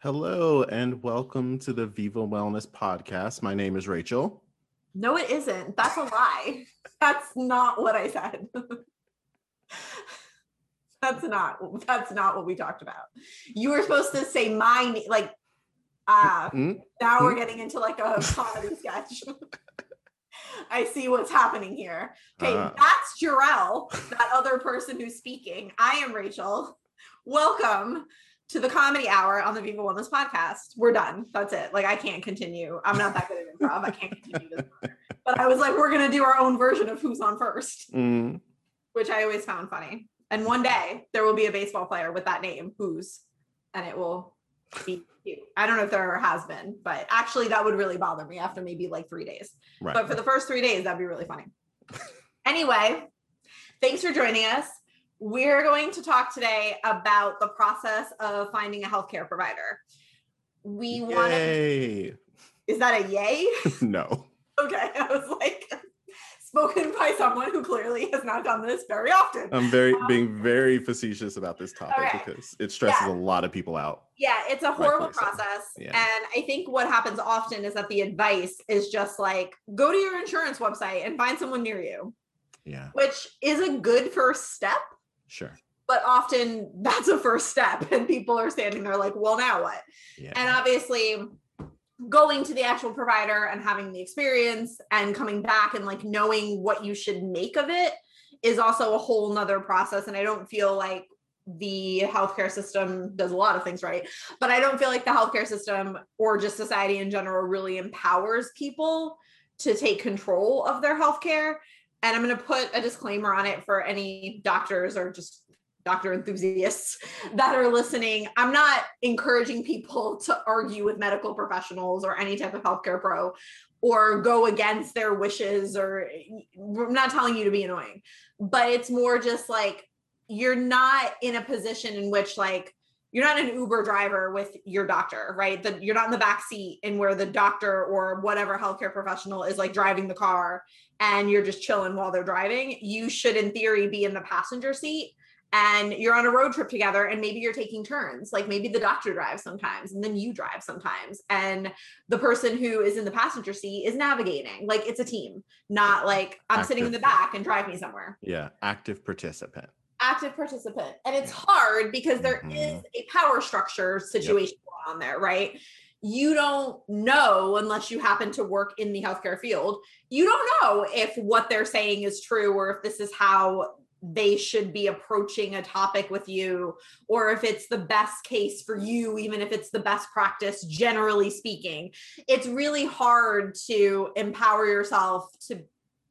Hello and welcome to the Viva Wellness Podcast. My name is Rachel. No, it isn't. That's a lie. That's not what I said. that's not that's not what we talked about. You were supposed to say my like uh mm-hmm. now we're getting into like a comedy sketch. I see what's happening here. Okay, uh. that's Jor-El, that other person who's speaking. I am Rachel. Welcome to the comedy hour on the Viva Wellness podcast. We're done. That's it. Like I can't continue. I'm not that good at improv. I can't continue this. But I was like, we're gonna do our own version of who's on first, mm. which I always found funny. And one day there will be a baseball player with that name, who's, and it will be cute. I don't know if there ever has been, but actually that would really bother me after maybe like three days. Right. But for the first three days, that'd be really funny. anyway, thanks for joining us. We're going to talk today about the process of finding a healthcare provider. We want to. Is that a yay? no. Okay. I was like, spoken by someone who clearly has not done this very often. I'm very um, being very facetious about this topic okay. because it stresses yeah. a lot of people out. Yeah, it's a horrible process. Yeah. And I think what happens often is that the advice is just like go to your insurance website and find someone near you. Yeah. Which is a good first step. Sure. But often that's a first step, and people are standing there like, well, now what? Yeah. And obviously, going to the actual provider and having the experience and coming back and like knowing what you should make of it is also a whole nother process. And I don't feel like the healthcare system does a lot of things right, but I don't feel like the healthcare system or just society in general really empowers people to take control of their healthcare and I'm going to put a disclaimer on it for any doctors or just doctor enthusiasts that are listening. I'm not encouraging people to argue with medical professionals or any type of healthcare pro or go against their wishes or I'm not telling you to be annoying, but it's more just like you're not in a position in which like you're not an Uber driver with your doctor, right? That you're not in the back seat and where the doctor or whatever healthcare professional is like driving the car and you're just chilling while they're driving. You should, in theory, be in the passenger seat and you're on a road trip together and maybe you're taking turns like maybe the doctor drives sometimes and then you drive sometimes and the person who is in the passenger seat is navigating like it's a team not like i'm active. sitting in the back and drive me somewhere yeah active participant active participant. And it's hard because there mm-hmm. is a power structure situation yep. on there, right? You don't know unless you happen to work in the healthcare field. You don't know if what they're saying is true or if this is how they should be approaching a topic with you or if it's the best case for you even if it's the best practice generally speaking it's really hard to empower yourself to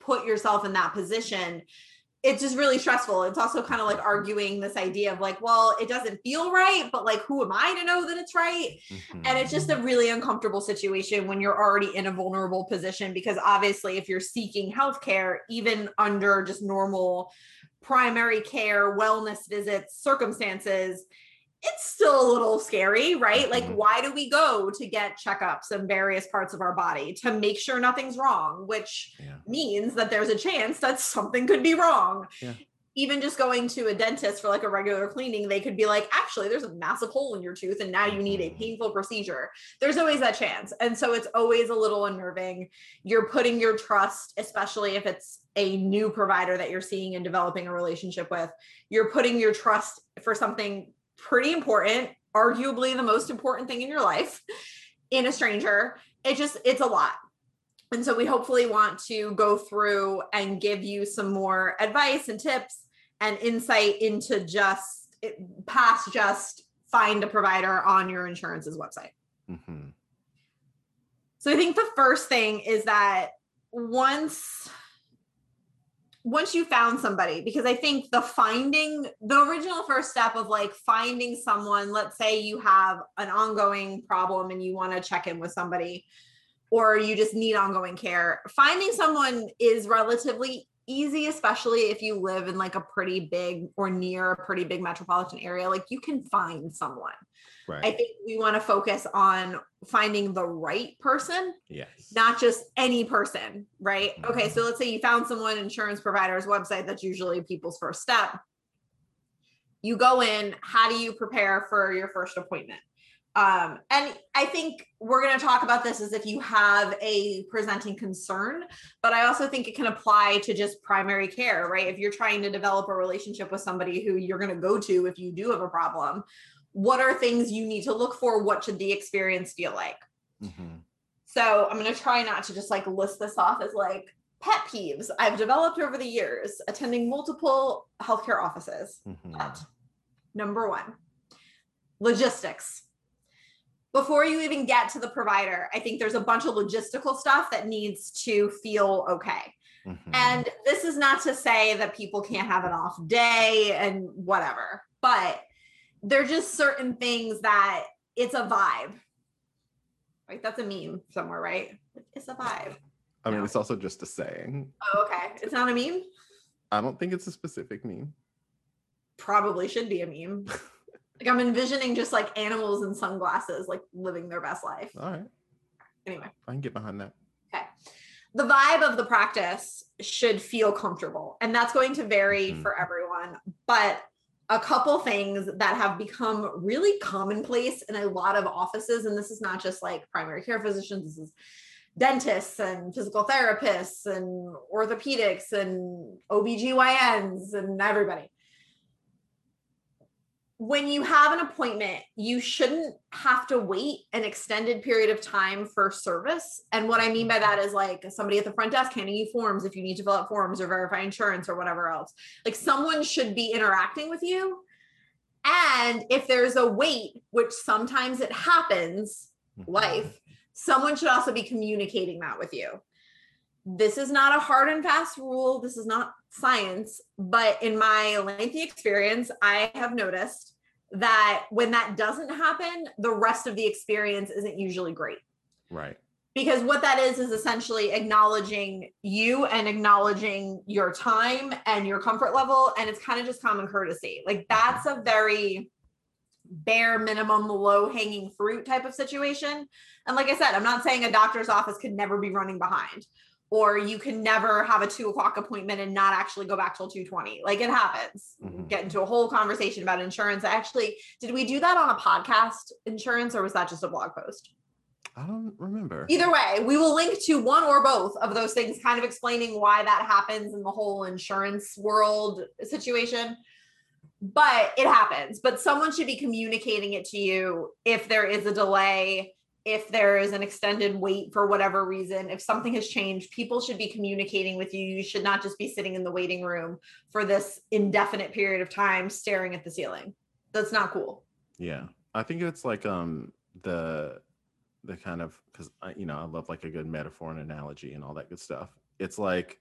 put yourself in that position it's just really stressful. It's also kind of like arguing this idea of like, well, it doesn't feel right, but like, who am I to know that it's right? Mm-hmm. And it's just a really uncomfortable situation when you're already in a vulnerable position because obviously, if you're seeking healthcare, even under just normal primary care, wellness visits, circumstances, it's still a little scary, right? Like, mm-hmm. why do we go to get checkups in various parts of our body to make sure nothing's wrong, which yeah. means that there's a chance that something could be wrong. Yeah. Even just going to a dentist for like a regular cleaning, they could be like, actually, there's a massive hole in your tooth, and now you need a mm-hmm. painful procedure. There's always that chance. And so it's always a little unnerving. You're putting your trust, especially if it's a new provider that you're seeing and developing a relationship with, you're putting your trust for something pretty important, arguably the most important thing in your life in a stranger. It just, it's a lot. And so we hopefully want to go through and give you some more advice and tips and insight into just past just find a provider on your insurance's website. Mm-hmm. So I think the first thing is that once once you found somebody because i think the finding the original first step of like finding someone let's say you have an ongoing problem and you want to check in with somebody or you just need ongoing care finding someone is relatively easy especially if you live in like a pretty big or near a pretty big metropolitan area. Like you can find someone Right. I think we want to focus on finding the right person. Yes. Not just any person, right? Mm-hmm. Okay, so let's say you found someone insurance provider's website that's usually people's first step. You go in, how do you prepare for your first appointment? Um, and I think we're going to talk about this as if you have a presenting concern, but I also think it can apply to just primary care, right? If you're trying to develop a relationship with somebody who you're going to go to if you do have a problem, what are things you need to look for? What should the experience feel like? Mm-hmm. So I'm going to try not to just like list this off as like pet peeves I've developed over the years attending multiple healthcare offices. Mm-hmm. But number one, logistics. Before you even get to the provider, I think there's a bunch of logistical stuff that needs to feel okay. Mm-hmm. And this is not to say that people can't have an off day and whatever, but they're just certain things that it's a vibe. Right? That's a meme somewhere, right? It's a vibe. I mean, no. it's also just a saying. Oh, okay. It's not a meme? I don't think it's a specific meme. Probably should be a meme. like I'm envisioning just like animals in sunglasses, like living their best life. All right. Anyway. I can get behind that. Okay. The vibe of the practice should feel comfortable. And that's going to vary mm-hmm. for everyone. But a couple things that have become really commonplace in a lot of offices, and this is not just like primary care physicians, this is dentists and physical therapists and orthopedics and OBGYNs and everybody. When you have an appointment, you shouldn't have to wait an extended period of time for service. And what I mean by that is like somebody at the front desk handing you forms if you need to fill out forms or verify insurance or whatever else. Like someone should be interacting with you. And if there's a wait, which sometimes it happens, mm-hmm. life, someone should also be communicating that with you. This is not a hard and fast rule. This is not science, but in my lengthy experience, I have noticed that when that doesn't happen, the rest of the experience isn't usually great. Right. Because what that is is essentially acknowledging you and acknowledging your time and your comfort level. And it's kind of just common courtesy. Like that's a very bare minimum, low hanging fruit type of situation. And like I said, I'm not saying a doctor's office could never be running behind or you can never have a two o'clock appointment and not actually go back till 220 like it happens. Mm-hmm. get into a whole conversation about insurance. Actually did we do that on a podcast insurance or was that just a blog post? I don't remember. Either way we will link to one or both of those things kind of explaining why that happens in the whole insurance world situation. But it happens. But someone should be communicating it to you if there is a delay if there is an extended wait for whatever reason, if something has changed, people should be communicating with you. You should not just be sitting in the waiting room for this indefinite period of time staring at the ceiling. That's not cool. Yeah. I think it's like um the the kind of because you know I love like a good metaphor and analogy and all that good stuff. It's like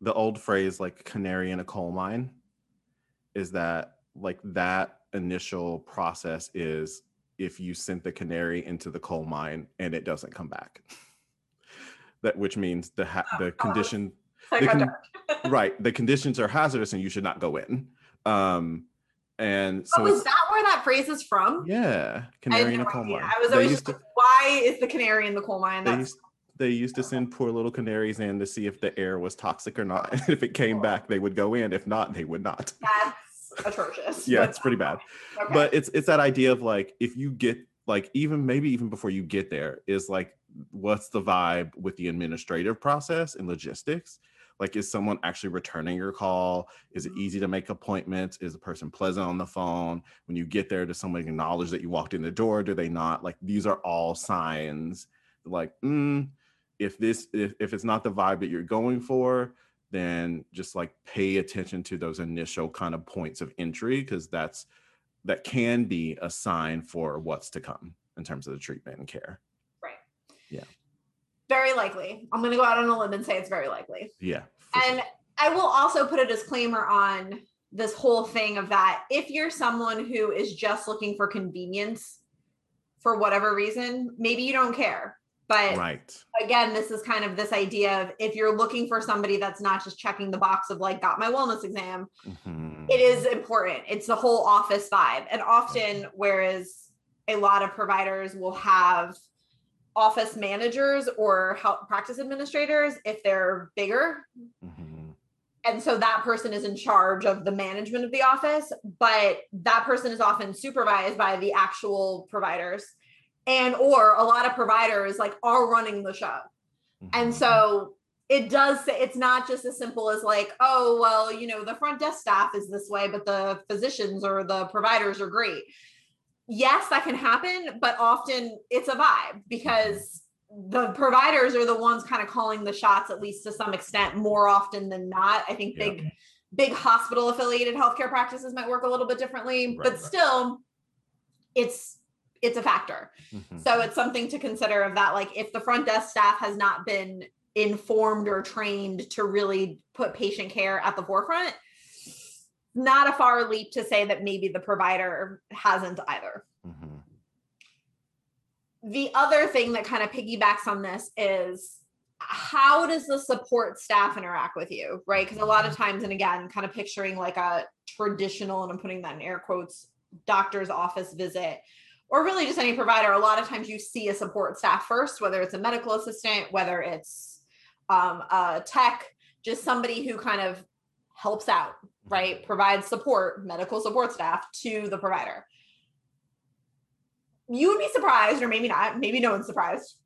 the old phrase like canary in a coal mine is that like that initial process is if you sent the canary into the coal mine and it doesn't come back. that which means the ha- the condition the con- right the conditions are hazardous and you should not go in. Um, and so is that where that phrase is from? Yeah, canary in a coal mine. I was always just, to, why is the canary in the coal mine? They used, they used to send poor little canaries in to see if the air was toxic or not. if it came back, they would go in. If not, they would not. That's atrocious. yeah, it's pretty bad. Okay. But it's it's that idea of like if you get like even maybe even before you get there is like what's the vibe with the administrative process and logistics? Like, is someone actually returning your call? Is it easy to make appointments? Is the person pleasant on the phone? When you get there, does someone acknowledge that you walked in the door? Do they not? Like, these are all signs. Like, mm, if this if, if it's not the vibe that you're going for, then just like pay attention to those initial kind of points of entry because that's that can be a sign for what's to come in terms of the treatment and care. Right. Yeah. Very likely. I'm going to go out on a limb and say it's very likely. Yeah. And sure. I will also put a disclaimer on this whole thing of that if you're someone who is just looking for convenience for whatever reason, maybe you don't care. But right. again, this is kind of this idea of if you're looking for somebody that's not just checking the box of like, got my wellness exam, mm-hmm. it is important. It's the whole office vibe. And often, whereas a lot of providers will have office managers or help practice administrators if they're bigger. Mm-hmm. and so that person is in charge of the management of the office but that person is often supervised by the actual providers and or a lot of providers like are running the show and Mhm. so it does say it's not just as simple as like oh well you know the front desk staff is this way but the physicians or the providers are great yes that can happen but often it's a vibe because the providers are the ones kind of calling the shots at least to some extent more often than not i think Yeah. big big hospital affiliated healthcare practices might work a little bit differently Right, but right. still it's it's a factor Mhm. so it's something to consider of that like if the front desk staff has not been informed or trained to really put patient care at the forefront not a far leap to say that maybe the provider hasn't either Mhm. the other thing that kind of piggybacks on this is how does the support staff interact with you right because a lot of times and again kind of picturing like a traditional and i'm putting that in air quotes doctor's office visit or really just any provider a lot of times you see a support staff first whether it's a medical assistant whether it's um, a tech just somebody who kind of helps out right provides support medical support staff to the provider you would be surprised, or maybe not, maybe no one's surprised.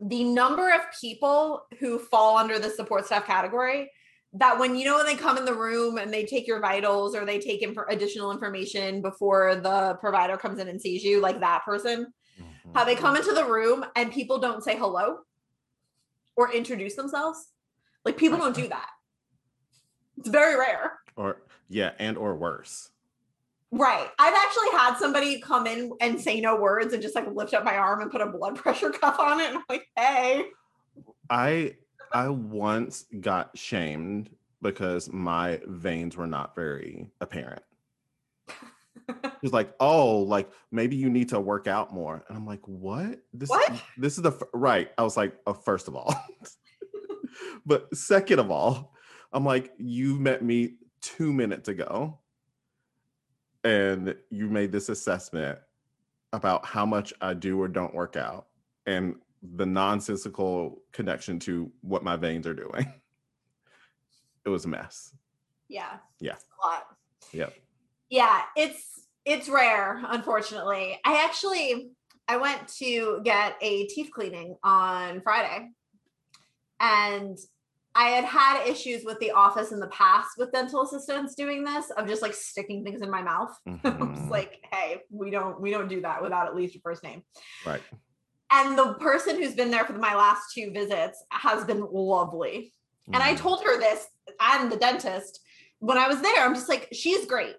The number of people who fall under the support staff category that when you know when they come in the room and they take your vitals or they take in for additional information before the provider comes in and sees you, like that person, Mhm. how they come into the room and people don't say hello or introduce themselves. Like people don't do that. It's very rare. or yeah and or worse Right. I've actually had somebody come in and say no words and just like lift up my arm and put a blood pressure cuff on it. And I'm like, hey. I I once got shamed because my veins were not very apparent. He's like, "Oh, like maybe you need to work out more," and I'm like, "What? This What? this is the f-. right?" I was like, "Oh, first of all, but second of all, I'm like, you met me two minutes ago, and you made this assessment about how much I do or don't work out, and the nonsensical connection to what my veins are doing. It was a mess. Yeah. Yeah. A lot. Yep. Yeah, it's it's rare, unfortunately. I actually I went to get a teeth cleaning on Friday. And I had had issues with the office in the past with dental assistants doing this of just like sticking things in my mouth. I was Mhm. like, hey, we don't we don't do that without at least your first name. Right. And the person who's been there for my last two visits has been lovely. And I Mhm. told her this and the dentist when I was there. I'm just like, she's great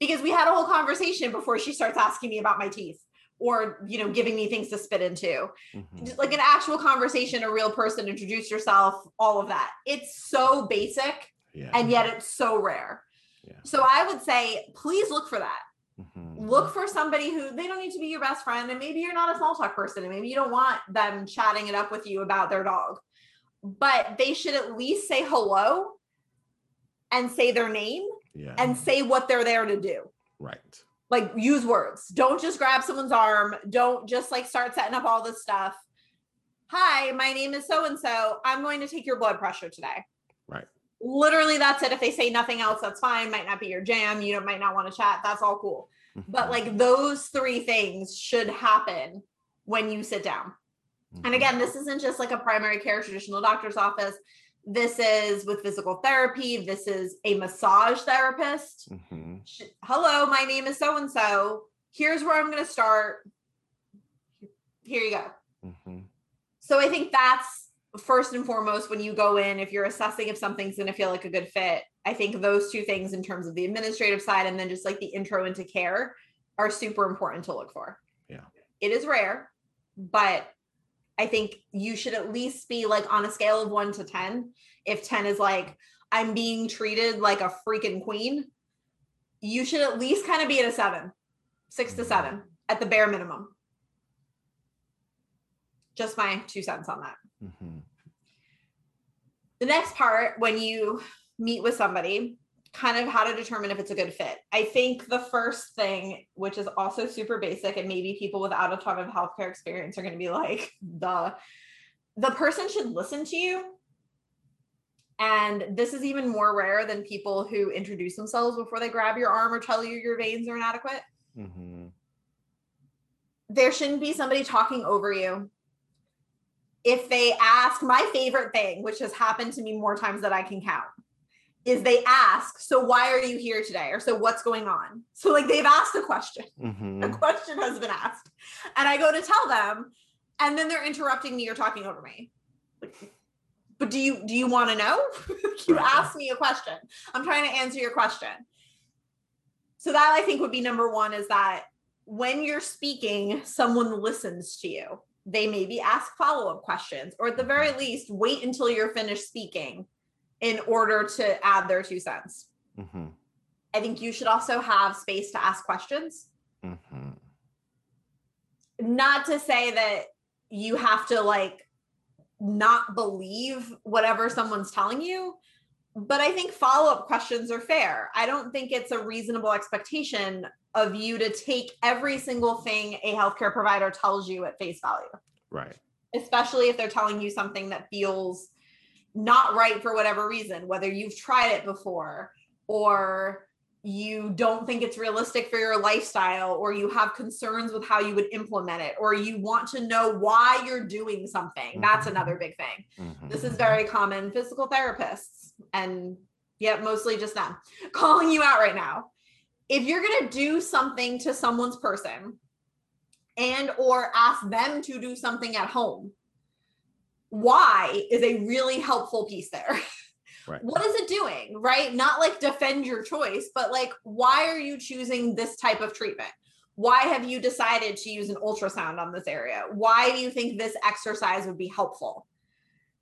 because we had a whole conversation before she starts asking me about my teeth or, you know, giving me things to spit into. Mhm. Just like an actual conversation, a real person, introduce yourself, all of that. It's so basic Yeah. and yet it's so rare. Yeah. So I would say, please look for that Mhm. look for somebody who they don't need to be your best friend and maybe you're not a small talk person and maybe you don't want them chatting it up with you about their dog but they should at least say hello and say their name Yeah. and say what they're there to do right. like use words don't just grab someone's arm don't just like start setting up all this stuff hi my name is so and so i'm going to take your blood pressure today Right. Literally that's it if they say nothing else that's fine might not be your jam you might not want to chat that's all cool but Mhm. like those three things should happen when you sit down and Mhm. again this isn't just like a primary care traditional doctor's office this is with physical therapy this is a massage therapist Mhm. Hello my name is so and so here's where i'm going to start here you go Mhm. so i think that's first and foremost when you go in if you're assessing if something's going to feel like a good fit i think those two things in terms of the administrative side and then just like the intro into care are super important to look for. Yeah. it is rare but i think you should at least be like on a scale of 1 to 10 if 10 is like i'm being treated like a freaking queen you should at least kind of be at a 7 6 to mm-hmm. 7 at the bare minimum just my two cents on that Mhm. the next part when you meet with somebody kind of how to determine if it's a good fit i think the first thing which is also super basic and maybe people without a ton of healthcare experience are going to be like the the person should listen to you And this is even more rare than people who introduce themselves before they grab your arm or tell you your veins are inadequate. Mm-hmm. There shouldn't be somebody talking over you. If they ask, my favorite thing, which has happened to me more times than I can count, is they ask, So why are you here today? Or so what's going on? So, like, they've asked a question. Mm-hmm. A question has been asked. And I go to tell them, and then they're interrupting me or talking over me. But do you do you want to know? you asked me a question. I'm trying to answer your question. So that I think would be number one is that when you're speaking, someone listens to you. They maybe ask follow-up questions, or at the very least, wait until you're finished speaking in order to add their two cents. Mm-hmm. I think you should also have space to ask questions. Mm-hmm. Not to say that you have to like not believe whatever someone's telling you. But I think follow up questions are fair. I don't think it's a reasonable expectation of you to take every single thing a healthcare provider tells you at face value. Right. Especially if they're telling you something that feels not right for whatever reason, whether you've tried it before or you don't think it's realistic for your lifestyle or you have concerns with how you would implement it or you want to know why you're doing something that's mm-hmm. another big thing mm-hmm. this is very common physical therapists and yet yeah, mostly just them calling you out right now if you're going to do something to someone's person and or ask them to do something at home why is a really helpful piece there Right. What is it doing? Right? Not like defend your choice, but like, why are you choosing this type of treatment? Why have you decided to use an ultrasound on this area? Why do you think this exercise would be helpful?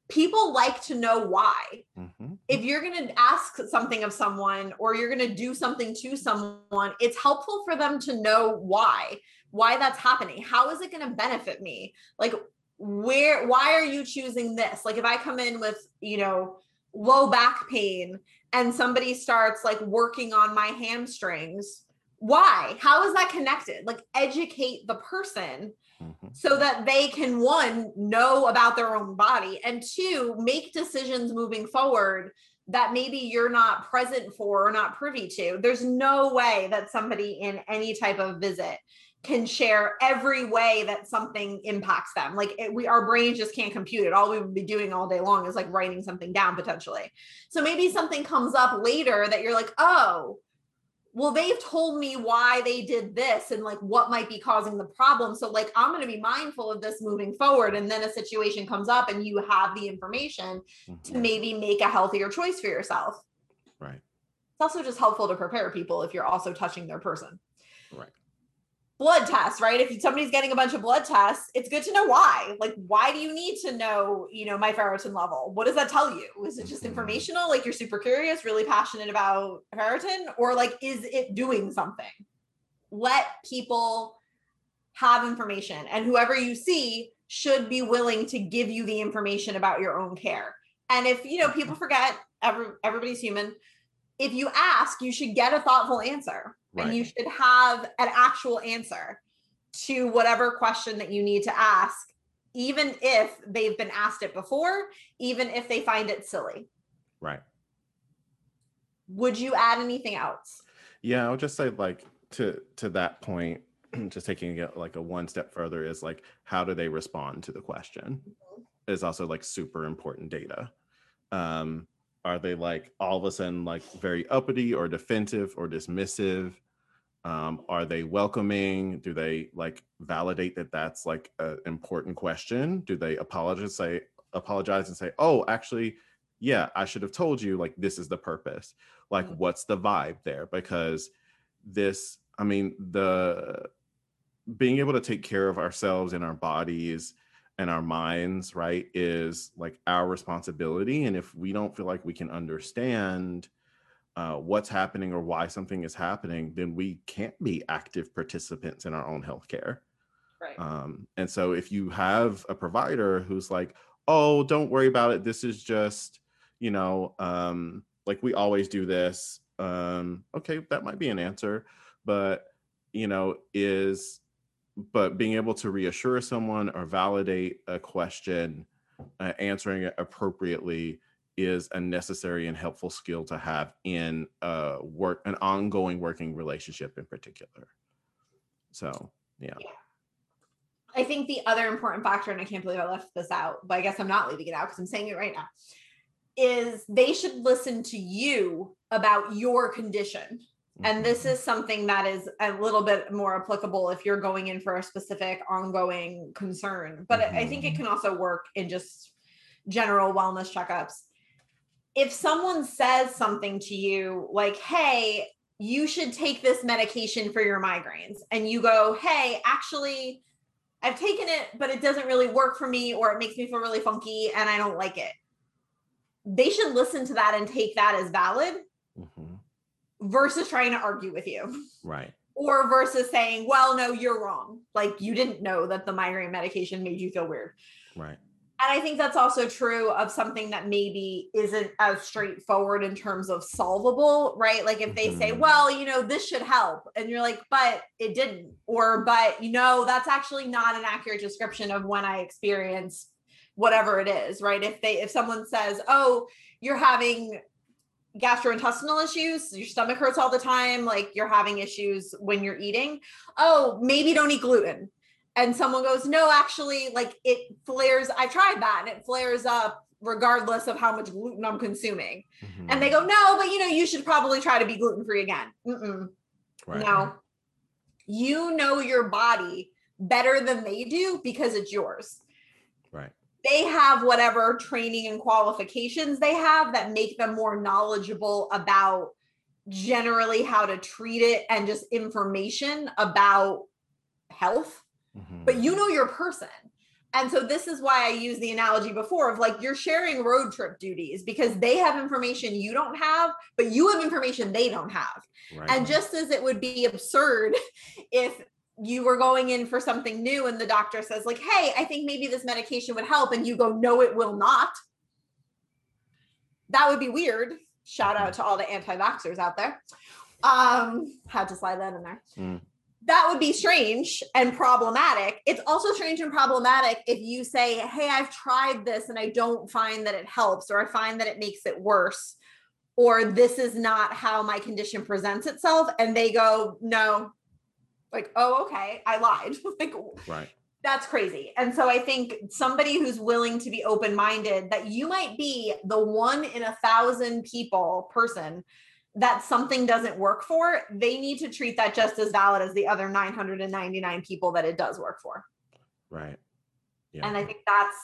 People like to know why. Mm-hmm. If you're going to ask something of someone or you're going to do something to someone, it's helpful for them to know why, why that's happening. How is it going to benefit me? Like, where, why are you choosing this? Like, if I come in with, you know, low back pain and somebody starts like working on my hamstrings why? How is that connected? Like educate the person mm-hmm. so that they can one know about their own body and two make decisions moving forward that maybe you're not present for or not privy to. There's no way that somebody in any type of visit can share every way that something impacts them. Like it, we, our brains just can't compute it. All we would be doing all day long is like writing something down potentially. So maybe something comes up later that you're like, oh, well, they've told me why they did this and like what might be causing the problem. So like I'm going to be mindful of this moving forward. And then a situation comes up and you have the information mm-hmm. to maybe make a healthier choice for yourself. Right. It's also just helpful to prepare people if you're also touching their person. Right blood tests, right? If somebody's getting a bunch of blood tests, it's good to know why. Like, why do you need to know, you know, my ferritin level? What does that tell you? Is it just informational? Like you're super curious, really passionate about ferritin, or like is it doing something? Let people have information, and whoever you see should be willing to give you the information about your own care. And if you know people forget, every, everybody's human. If you ask, you should get a thoughtful answer Right. And you should have an actual answer to whatever question that you need to ask, even if they've been asked it before, even if they find it silly. Right. Would you add anything else? Yeah, I would just say like to to that point, just taking it like a one step further is like how do they respond to the question mm-hmm. is also like super important data. Um, are they like all of a sudden like very uppity or defensive or dismissive? Um, are they welcoming? Do they like validate that that's like an important question? Do they apologize say apologize and say oh actually yeah i should have told you like this is the purpose. Like mm-hmm. what's the vibe there? Because this i mean the being able to take care of ourselves and our bodies and our minds, right, is like our responsibility. And if we don't feel like we can understand uh, what's happening or why something is happening, then we can't be active participants in our own healthcare. Right. Um, and so if you have a provider who's like, oh, don't worry about it. This is just, you know, um, like we always do this. Um, okay, that might be an answer. But, you know, is but being able to reassure someone or validate a question, uh, answering it appropriately is a necessary and helpful skill to have in a work an ongoing working relationship in particular so yeah. yeah. I think the other important factor, and I can't believe I left this out, but I guess I'm not leaving it out because I'm saying it right now, is they should listen to you about your condition. And this mm-hmm. is something that is a little bit more applicable if you're going in for a specific ongoing concern. But mm-hmm. I think it mm-hmm. can also work in just general wellness checkups. If someone says something to you like, hey, you should take this medication for your migraines, and you go, hey, actually, I've taken it, but it doesn't really work for me, or it makes me feel really funky and I don't like it. They should listen to that and take that as valid mm-hmm. Versus trying to argue with you. Right. Or versus saying, well, no, you're wrong. Like you didn't know that the migraine medication made you feel weird. Right. And I think that's also true of something that maybe isn't as straightforward in terms of solvable, right? Like if they mm-hmm. say, well, you know, this should help. And you're like, but it didn't. Or, but, you know, that's actually not an accurate description of when I experience whatever it is, right? If they, if someone says, oh, you're having gastrointestinal issues, your stomach hurts all the time, like you're having issues when you're eating, oh, maybe don't eat gluten and someone goes, no, actually, like it flares. I tried that and it flares up regardless of how much gluten I'm consuming. Mm-hmm. And they go, no, but you know, you should probably try to be gluten free again. Right. No, you know your body better than they do because it's yours. They have whatever training and qualifications they have that make them more knowledgeable about generally how to treat it and just information about health mm-hmm. but you know your person. And so this is why I use the analogy before of like you're sharing road trip duties because they have information you don't have, but you have information they don't have. Right. And just as it would be absurd if you were going in for something new and the doctor says like, "Hey, I think maybe this medication would help," and you go, "No, it will not." That would be weird. Shout out to all the anti-vaxxers out there. Um, had to slide that in there. Mm that would be strange and problematic. It's also strange and problematic if you say, Hey, I've tried this and I don't find that it helps, or I find that it makes it worse, or this is not how my condition presents itself. And they go, No, like, oh, okay, I lied. like, right. That's crazy. And so I think somebody who's willing to be open minded, that you might be the one in a thousand people person that something doesn't work for, they need to treat that just as valid as the other 999 people that it does work for. Right. Yeah. And I think that's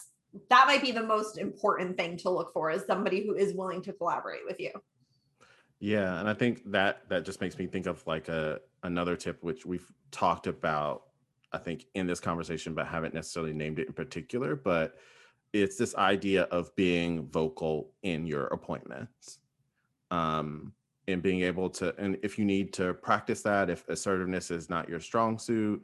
that might be the most important thing to look for is somebody who is willing to collaborate with you. Yeah, and I think that that just makes me think of like a another tip which we've talked about I think in this conversation but haven't necessarily named it in particular, but it's this idea of being vocal in your appointments. Um and being able to and if you need to practice that if assertiveness is not your strong suit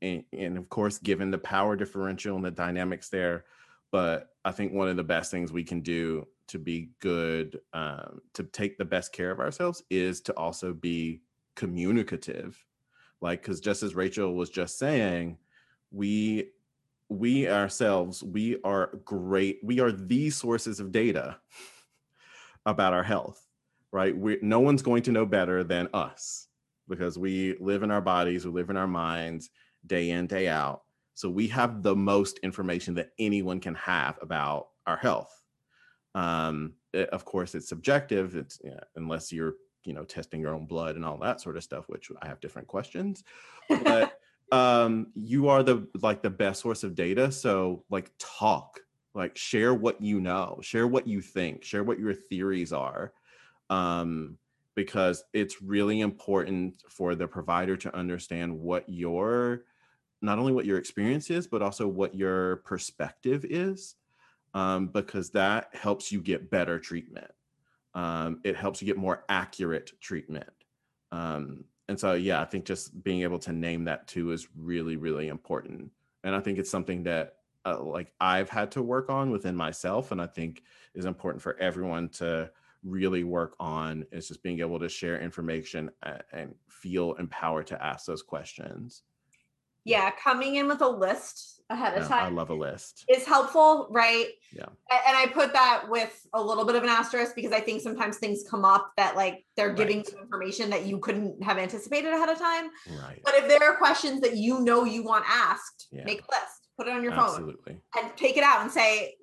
and, and, of course given the power differential and the dynamics there but i think one of the best things we can do to be good um, to take the best care of ourselves is to also be communicative like because just as rachel was just saying we we ourselves we are great we are the sources of data about our health right? We, no one's going to know better than us because we live in our bodies, we live in our minds day in, day out. So we have the most information that anyone can have about our health. Um, it, of course, it's subjective. It's you know, unless you're you know testing your own blood and all that sort of stuff, which I have different questions. But um, you are the like the best source of data. So like talk, like share what you know, share what you think, share what your theories are um, because it's really important for the provider to understand what your not only what your experience is but also what your perspective is um, because that helps you get better treatment um, it helps you get more accurate treatment um, and so yeah i think just being able to name that too is really really important and i think it's something that uh, like i've had to work on within myself and i think is important for everyone to really work on is just being able to share information and feel empowered to ask those questions. Yeah, coming in with a list ahead of time I love a list. is helpful, right? Yeah. And I put that with a little bit of an asterisk because I think sometimes things come up that like they're giving Right. you information that you couldn't have anticipated ahead of time. Right. But if there are questions that you know you want asked, Yeah. make a list, put it on your phone Absolutely. and take it out and say,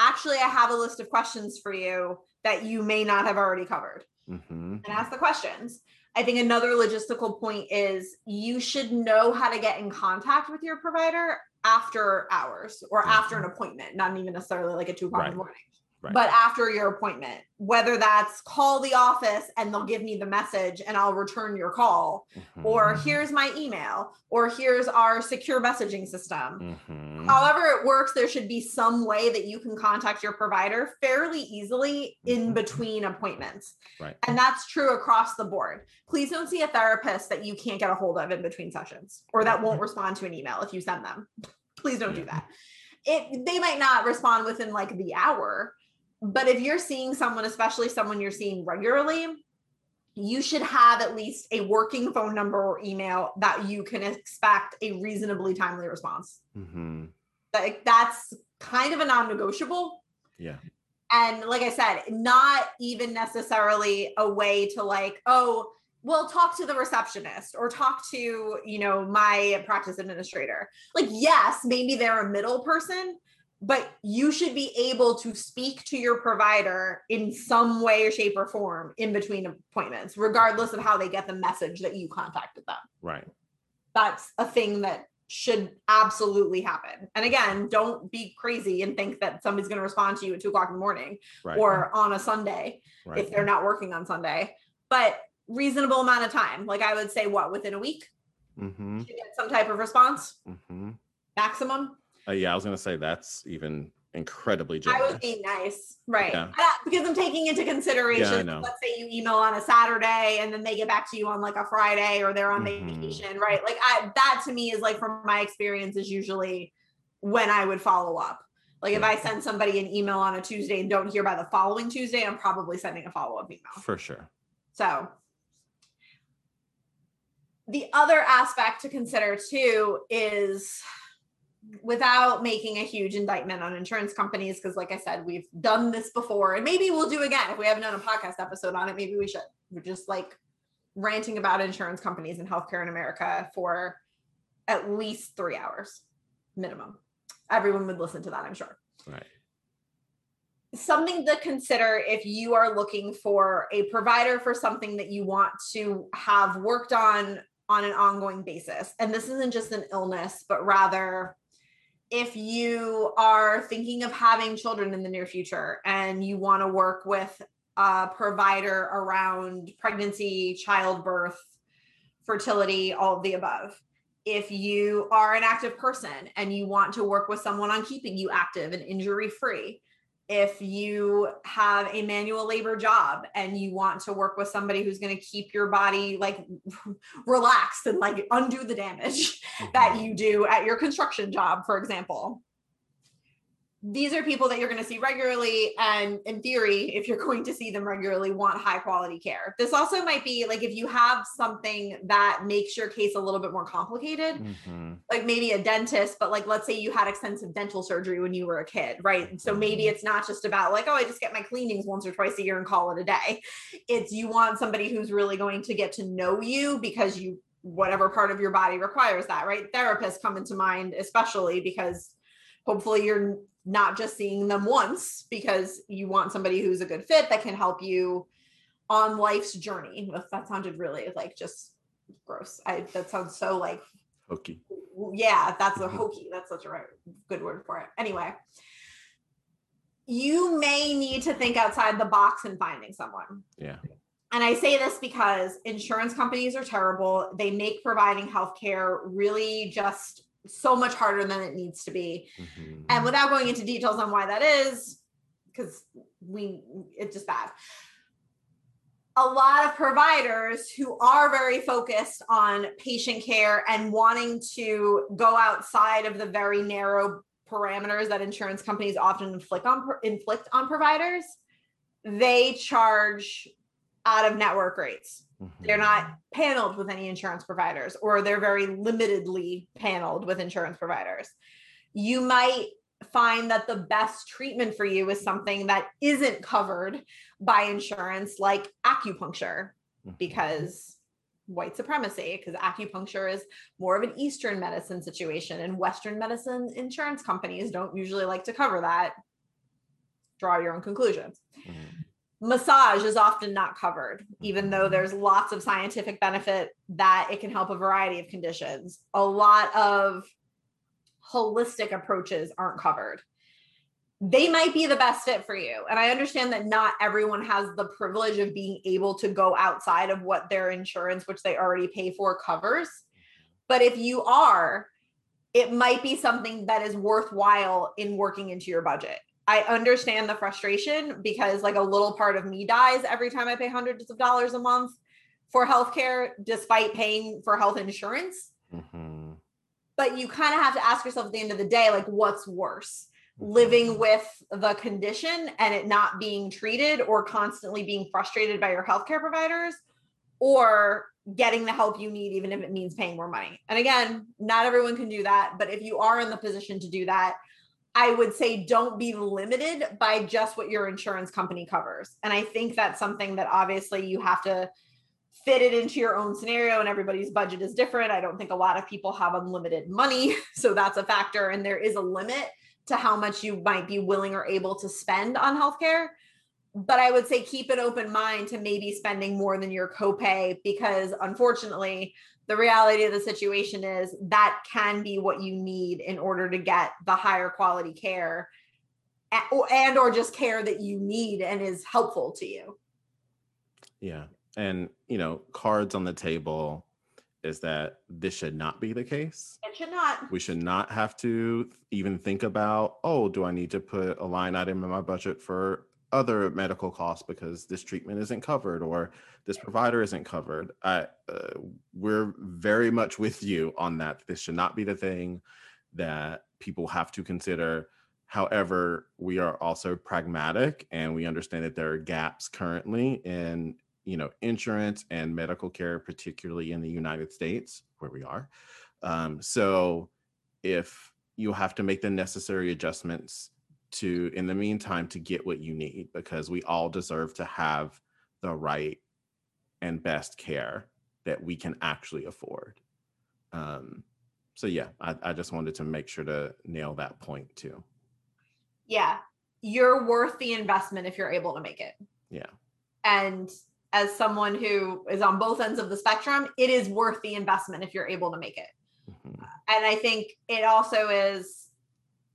actually, I have a list of questions for you that you may not have already covered hmm and ask the questions. I think another logistical point is you should know how to get in contact with your provider after hours or after an mm-hmm. appointment, not even necessarily like at two o'clock in the morning, Right. but after your appointment, whether that's call the office and they'll give me the message and I'll return your call, or Mhm. here's my email, or here's our secure messaging system. Mhm. However, it works, there should be some way that you can contact your provider fairly easily in Mhm. between appointments. Right. And that's true across the board. Please don't see a therapist that you can't get a hold of in between sessions or that won't respond to an email if you send them. Please don't do that. It they might not respond within like the hour, but if you're seeing someone, especially someone you're seeing regularly, you should have at least a working phone number or email that you can expect a reasonably timely response. Mhm. Like that's kind of a non-negotiable. Yeah. And like I said, not even necessarily a way to like, oh, well, talk to the receptionist or talk to, you know, my practice administrator. Like, yes, maybe they're a middle person, but you should be able to speak to your provider in some way or shape or form in between appointments, regardless of how they get the message that you contacted them Right. that's a thing that should absolutely happen. And again, don't be crazy and think that somebody's going to respond to you at two o'clock in the morning Right. or on a Sunday right. if they're not working on Sunday. But reasonable amount of time, like I would say, what within a week, hmm you get some type of response hmm maximum. Uh, yeah, I was gonna say that's even incredibly generous. I would be nice, right? Yeah. Because I'm taking into consideration. know. let's say you email on a Saturday and then they get back to you on like a Friday or they're on Mhm. vacation, right? Like I, that to me is like from my experience is usually when I would follow up. Like if I send somebody an email on a Tuesday and don't hear by the following Tuesday, I'm probably sending a follow up email. For sure. So the other aspect to consider too is without making a huge indictment on insurance companies, because like I said, we've done this before and maybe we'll do again. If we haven't done a podcast episode on it, maybe we should. We're just like ranting about insurance companies and healthcare in America for at least three hours minimum. Everyone would listen to that, I'm sure Right. something to consider if you are looking for a provider for something that you want to have worked on on an ongoing basis. And this isn't just an illness, but rather if you are thinking of having children in the near future and you want to work with a provider around pregnancy, childbirth, fertility, all of the above. If you are an active person and you want to work with someone on keeping you active and injury free, if you have a manual labor job and you want to work with somebody who's going to keep your body like relaxed and like undo the damage that Mhm. you do at your construction job, for example. These are people that you're going to see regularly. And in theory, if you're going to see them regularly, want high quality care. This also might be like if you have something that makes your case a little bit more complicated, Mhm. like maybe a dentist, but like let's say you had extensive dental surgery when you were a kid, right? So maybe it's not just about like, oh, I just get my cleanings once or twice a year and call it a day. It's you want somebody who's really going to get to know you because you, whatever part of your body requires that, right? Therapists come into mind, especially because hopefully you're not just seeing them once because you want somebody who's a good fit that can help you on life's journey. That- sounded really like just gross. I that sounds so like Hokey. yeah, that's a Mhm. hokey. That's such a right, good word for it. Anyway, you may need to think outside the box in finding someone. Yeah. And I say this because insurance companies are terrible. They make providing healthcare really just so much harder than it needs to be. Mhm. And without going into details on why that is, because we it's just bad. A lot of providers who are very focused on patient care and wanting to go outside of the very narrow parameters that insurance companies often inflict on inflict on providers, they charge out of network rates they're Mhm. not paneled with any insurance providers or they're very limitedly paneled with insurance providers you might find that the best treatment for you is something that isn't covered by insurance, like acupuncture, mm-hmm. because white supremacy, because acupuncture is more of an Eastern medicine situation, and Western medicine insurance companies don't usually like to cover that. Draw your own conclusions. Mm-hmm. Massage is often not covered, even though mm-hmm. there's lots of scientific benefit that it can help a variety of conditions. A lot of holistic approaches aren't covered they might be the best fit for you. And I understand that not everyone has the privilege of being able to go outside of what their insurance, which they already pay for, covers. But if you are, it might be something that is worthwhile in working into your budget. I understand the frustration because, like, a little part of me dies every time I pay hundreds of dollars a month for healthcare, despite paying for health insurance. Mm-hmm. But you kind of have to ask yourself at the end of the day, like, what's worse? living with the condition and it not being treated or constantly being frustrated by your healthcare providers or getting the help you need even if it means paying more money. And again, not everyone can do that, but if you are in the position to do that, I would say don't be limited by just what your insurance company covers. And I think that's something that obviously you have to fit it into your own scenario and everybody's budget is different. I don't think a lot of people have unlimited money, so that's a factor and there is a limit to how much you might be willing or able to spend on healthcare. But I would say keep an open mind to maybe spending more than your copay because unfortunately, the reality of the situation is that can be what you need in order to get the higher quality care and or just care that you need and is helpful to you. Yeah. And you know, cards on the table is that this should not be the case. It should not. We should not have to even think about, oh, do I need to put a line item in my budget for other medical costs because this treatment isn't covered or this provider isn't covered. I, uh, we're very much with you on that. This should not be the thing that people have to consider. However, we are also pragmatic and we understand that there are gaps currently in you know insurance and medical care particularly in the united states where we are um, so if you have to make the necessary adjustments to in the meantime to get what you need because we all deserve to have the right and best care that we can actually afford um, so yeah I, I just wanted to make sure to nail that point too yeah you're worth the investment if you're able to make it yeah and as someone who is on both ends of the spectrum, it is worth the investment if you're able to make it. Mm-hmm. And I think it also is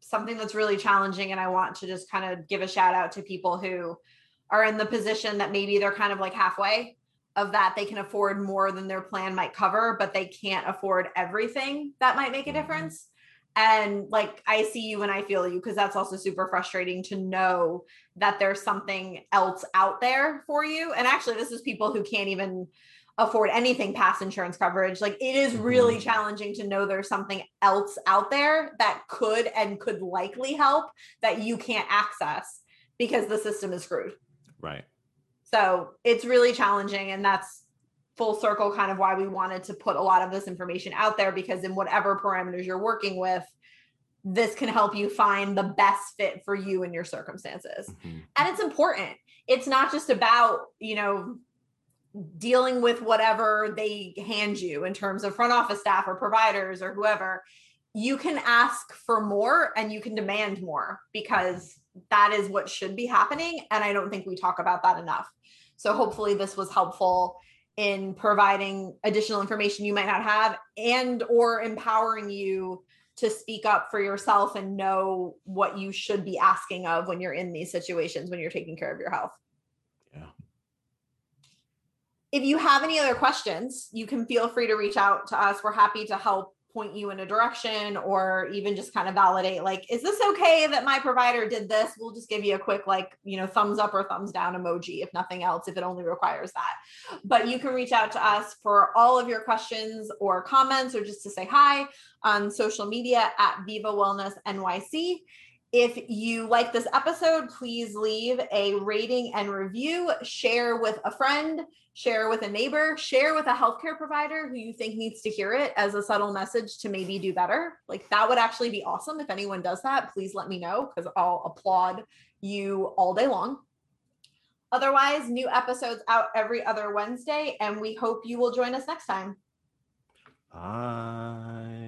something that's really challenging. And I want to just kind of give a shout out to people who are in the position that maybe they're kind of like halfway of that they can afford more than their plan might cover, but they can't afford everything that might make a mm-hmm. difference and like i see you and i feel you because that's also super frustrating to know that there's something else out there for you and actually this is people who can't even afford anything past insurance coverage. Like it is really mm-hmm. challenging to know there's something else out there that could and could likely help that you can't access because the system is screwed. Right. So it's really challenging and that's full circle kind of why we wanted to put a lot of this information out there because in whatever parameters you're working with this can help you find the best fit for you and your circumstances. Mm-hmm. and it's important. It's not just about you know dealing with whatever they hand you in terms of front office staff or providers or whoever you can ask for more and you can demand more because that is what should be happening and i don't think we talk about that enough so hopefully this was helpful in providing additional information you might not have and or empowering you to speak up for yourself and know what you should be asking of when you're in these situations when you're taking care of your health. If you have any other questions, you can feel free to reach out to us. We're happy to help point you in a direction or even just kind of validate like is this okay that my provider did this? We'll just give you a quick like you know thumbs up or thumbs down emoji if nothing else if it only requires that. But you can reach out to us for all of your questions or comments or just to say hi on social media at viva wellness nyc If you like this episode, please leave a rating and review, share with a friend, share with a neighbor, share with a healthcare provider who you think needs to hear it as a subtle message to maybe do better. Like that would actually be awesome. If anyone does that, please let me know because I'll applaud you all day long. Otherwise, new episodes out every other Wednesday, and we hope you will join us next time. Bye.